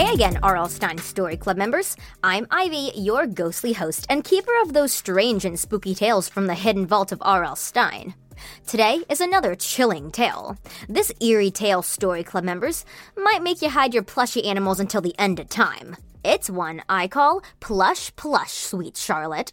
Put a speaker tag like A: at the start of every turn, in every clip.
A: Hey again, R.L. Stine Story Club members. I'm Ivy, your ghostly host and keeper of those strange and spooky tales from the hidden vault of R.L. Stine. Today is another chilling tale. This eerie tale, Story Club members, might make you hide your plushy animals until the end of time. It's one I call Plush Plush, sweet Charlotte.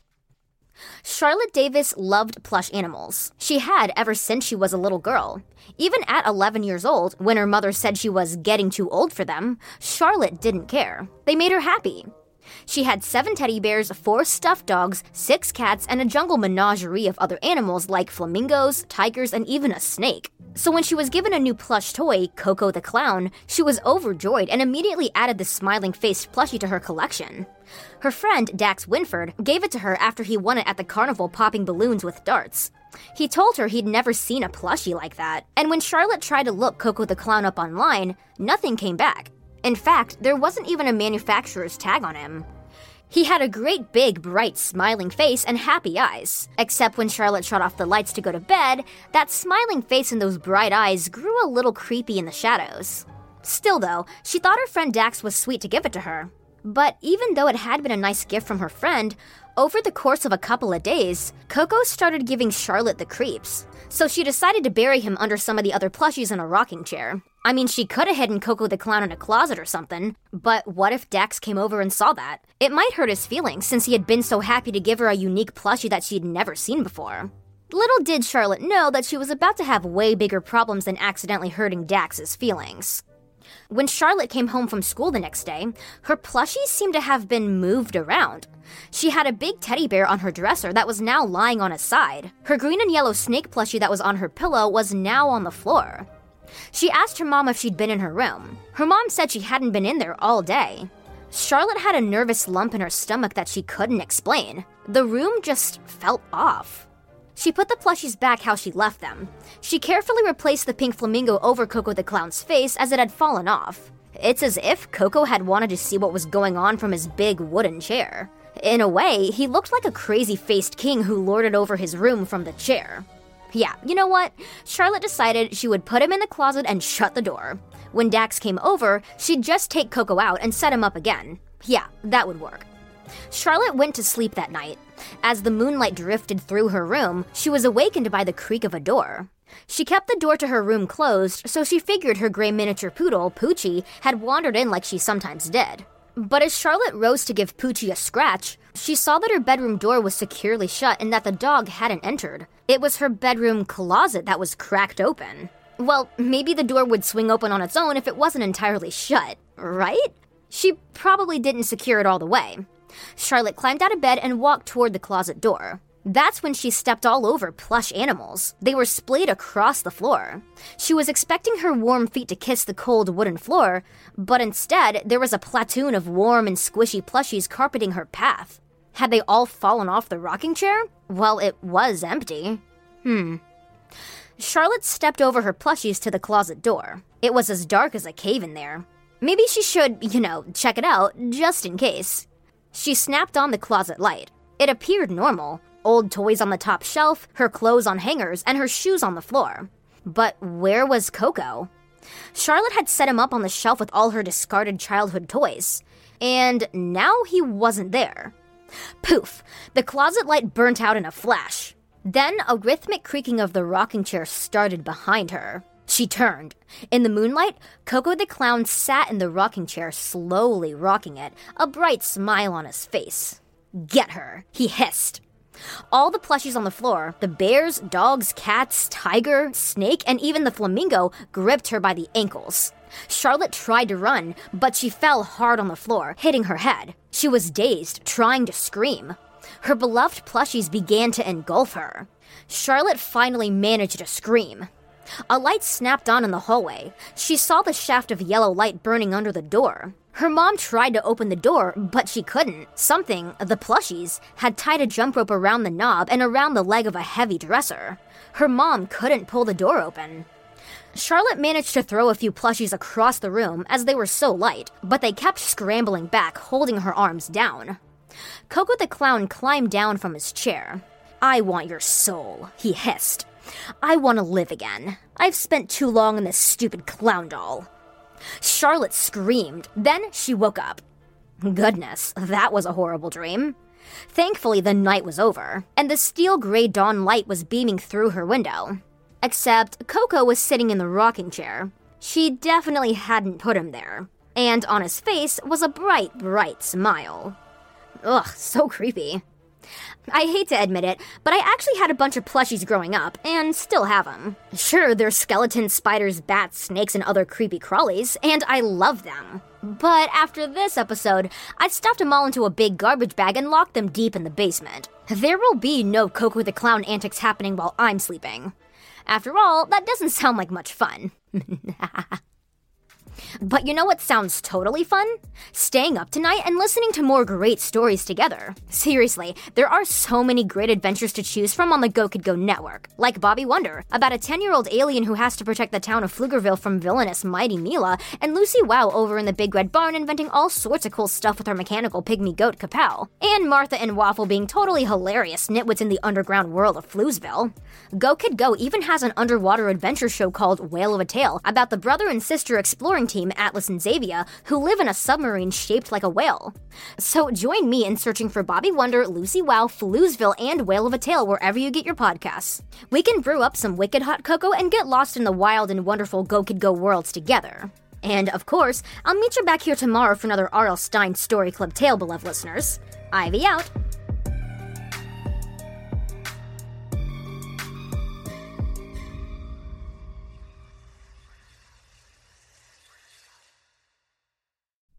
A: Charlotte Davis loved plush animals. She had ever since she was a little girl. Even at 11 years old, when her mother said she was getting too old for them, Charlotte didn't care. They made her happy. She had seven teddy bears, four stuffed dogs, six cats, and a jungle menagerie of other animals like flamingos, tigers, and even a snake. So when she was given a new plush toy, Coco the Clown, she was overjoyed and immediately added the smiling faced plushie to her collection. Her friend, Dax Winford, gave it to her after he won it at the carnival popping balloons with darts. He told her he'd never seen a plushie like that, and when Charlotte tried to look Coco the Clown up online, nothing came back. In fact, there wasn't even a manufacturer's tag on him. He had a great big, bright, smiling face and happy eyes. Except when Charlotte shut off the lights to go to bed, that smiling face and those bright eyes grew a little creepy in the shadows. Still, though, she thought her friend Dax was sweet to give it to her. But even though it had been a nice gift from her friend, over the course of a couple of days, Coco started giving Charlotte the creeps. So she decided to bury him under some of the other plushies in a rocking chair. I mean, she could have hidden Coco the Clown in a closet or something, but what if Dax came over and saw that? It might hurt his feelings since he had been so happy to give her a unique plushie that she'd never seen before. Little did Charlotte know that she was about to have way bigger problems than accidentally hurting Dax's feelings. When Charlotte came home from school the next day, her plushies seemed to have been moved around. She had a big teddy bear on her dresser that was now lying on its side. Her green and yellow snake plushie that was on her pillow was now on the floor. She asked her mom if she'd been in her room. Her mom said she hadn't been in there all day. Charlotte had a nervous lump in her stomach that she couldn't explain. The room just felt off. She put the plushies back how she left them. She carefully replaced the pink flamingo over Coco the Clown's face as it had fallen off. It's as if Coco had wanted to see what was going on from his big wooden chair. In a way, he looked like a crazy faced king who lorded over his room from the chair. Yeah, you know what? Charlotte decided she would put him in the closet and shut the door. When Dax came over, she'd just take Coco out and set him up again. Yeah, that would work. Charlotte went to sleep that night. As the moonlight drifted through her room, she was awakened by the creak of a door. She kept the door to her room closed, so she figured her gray miniature poodle, Poochie, had wandered in like she sometimes did. But as Charlotte rose to give Poochie a scratch, she saw that her bedroom door was securely shut and that the dog hadn't entered. It was her bedroom closet that was cracked open. Well, maybe the door would swing open on its own if it wasn't entirely shut, right? She probably didn't secure it all the way. Charlotte climbed out of bed and walked toward the closet door. That's when she stepped all over plush animals. They were splayed across the floor. She was expecting her warm feet to kiss the cold wooden floor, but instead, there was a platoon of warm and squishy plushies carpeting her path. Had they all fallen off the rocking chair? Well, it was empty. Hmm. Charlotte stepped over her plushies to the closet door. It was as dark as a cave in there. Maybe she should, you know, check it out, just in case. She snapped on the closet light. It appeared normal old toys on the top shelf, her clothes on hangers, and her shoes on the floor. But where was Coco? Charlotte had set him up on the shelf with all her discarded childhood toys. And now he wasn't there. Poof! The closet light burnt out in a flash. Then a rhythmic creaking of the rocking chair started behind her. She turned. In the moonlight, Coco the Clown sat in the rocking chair, slowly rocking it, a bright smile on his face. Get her, he hissed. All the plushies on the floor the bears, dogs, cats, tiger, snake, and even the flamingo gripped her by the ankles. Charlotte tried to run, but she fell hard on the floor, hitting her head. She was dazed, trying to scream. Her beloved plushies began to engulf her. Charlotte finally managed to scream. A light snapped on in the hallway. She saw the shaft of yellow light burning under the door. Her mom tried to open the door, but she couldn't. Something, the plushies, had tied a jump rope around the knob and around the leg of a heavy dresser. Her mom couldn't pull the door open. Charlotte managed to throw a few plushies across the room as they were so light, but they kept scrambling back, holding her arms down. Coco the Clown climbed down from his chair. I want your soul, he hissed. I want to live again. I've spent too long in this stupid clown doll. Charlotte screamed. Then she woke up. Goodness, that was a horrible dream. Thankfully, the night was over, and the steel gray dawn light was beaming through her window. Except Coco was sitting in the rocking chair. She definitely hadn't put him there. And on his face was a bright, bright smile. Ugh, so creepy. I hate to admit it, but I actually had a bunch of plushies growing up, and still have them. Sure, they're skeletons, spiders, bats, snakes, and other creepy crawlies, and I love them. But after this episode, I've stuffed them all into a big garbage bag and locked them deep in the basement. There will be no Coco the Clown antics happening while I'm sleeping. After all, that doesn't sound like much fun. But you know what sounds totally fun? Staying up tonight and listening to more great stories together. Seriously, there are so many great adventures to choose from on the Go Kid Go network. Like Bobby Wonder, about a 10 year old alien who has to protect the town of Pflugerville from villainous Mighty Mila, and Lucy Wow over in the Big Red Barn inventing all sorts of cool stuff with her mechanical pygmy goat Kapow. And Martha and Waffle being totally hilarious nitwits in the underground world of Floozeville. Go Kid Go even has an underwater adventure show called Whale of a Tale about the brother and sister exploring team Atlas and Xavier who live in a submarine shaped like a whale. So join me in searching for Bobby Wonder, Lucy Wow, Floozeville, and Whale of a Tale wherever you get your podcasts. We can brew up some wicked hot cocoa and get lost in the wild and wonderful Go Kid Go worlds together. And of course, I'll meet you back here tomorrow for another R.L. Stine Story Club tale, beloved listeners. Ivy out.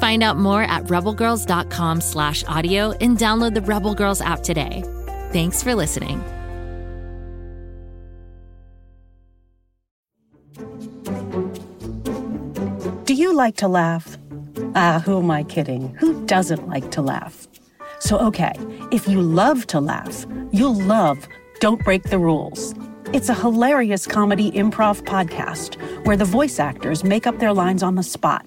B: Find out more at rebelgirls.com slash audio and download the Rebel Girls app today. Thanks for listening.
C: Do you like to laugh? Ah, who am I kidding? Who doesn't like to laugh? So, okay, if you love to laugh, you'll love Don't Break the Rules. It's a hilarious comedy improv podcast where the voice actors make up their lines on the spot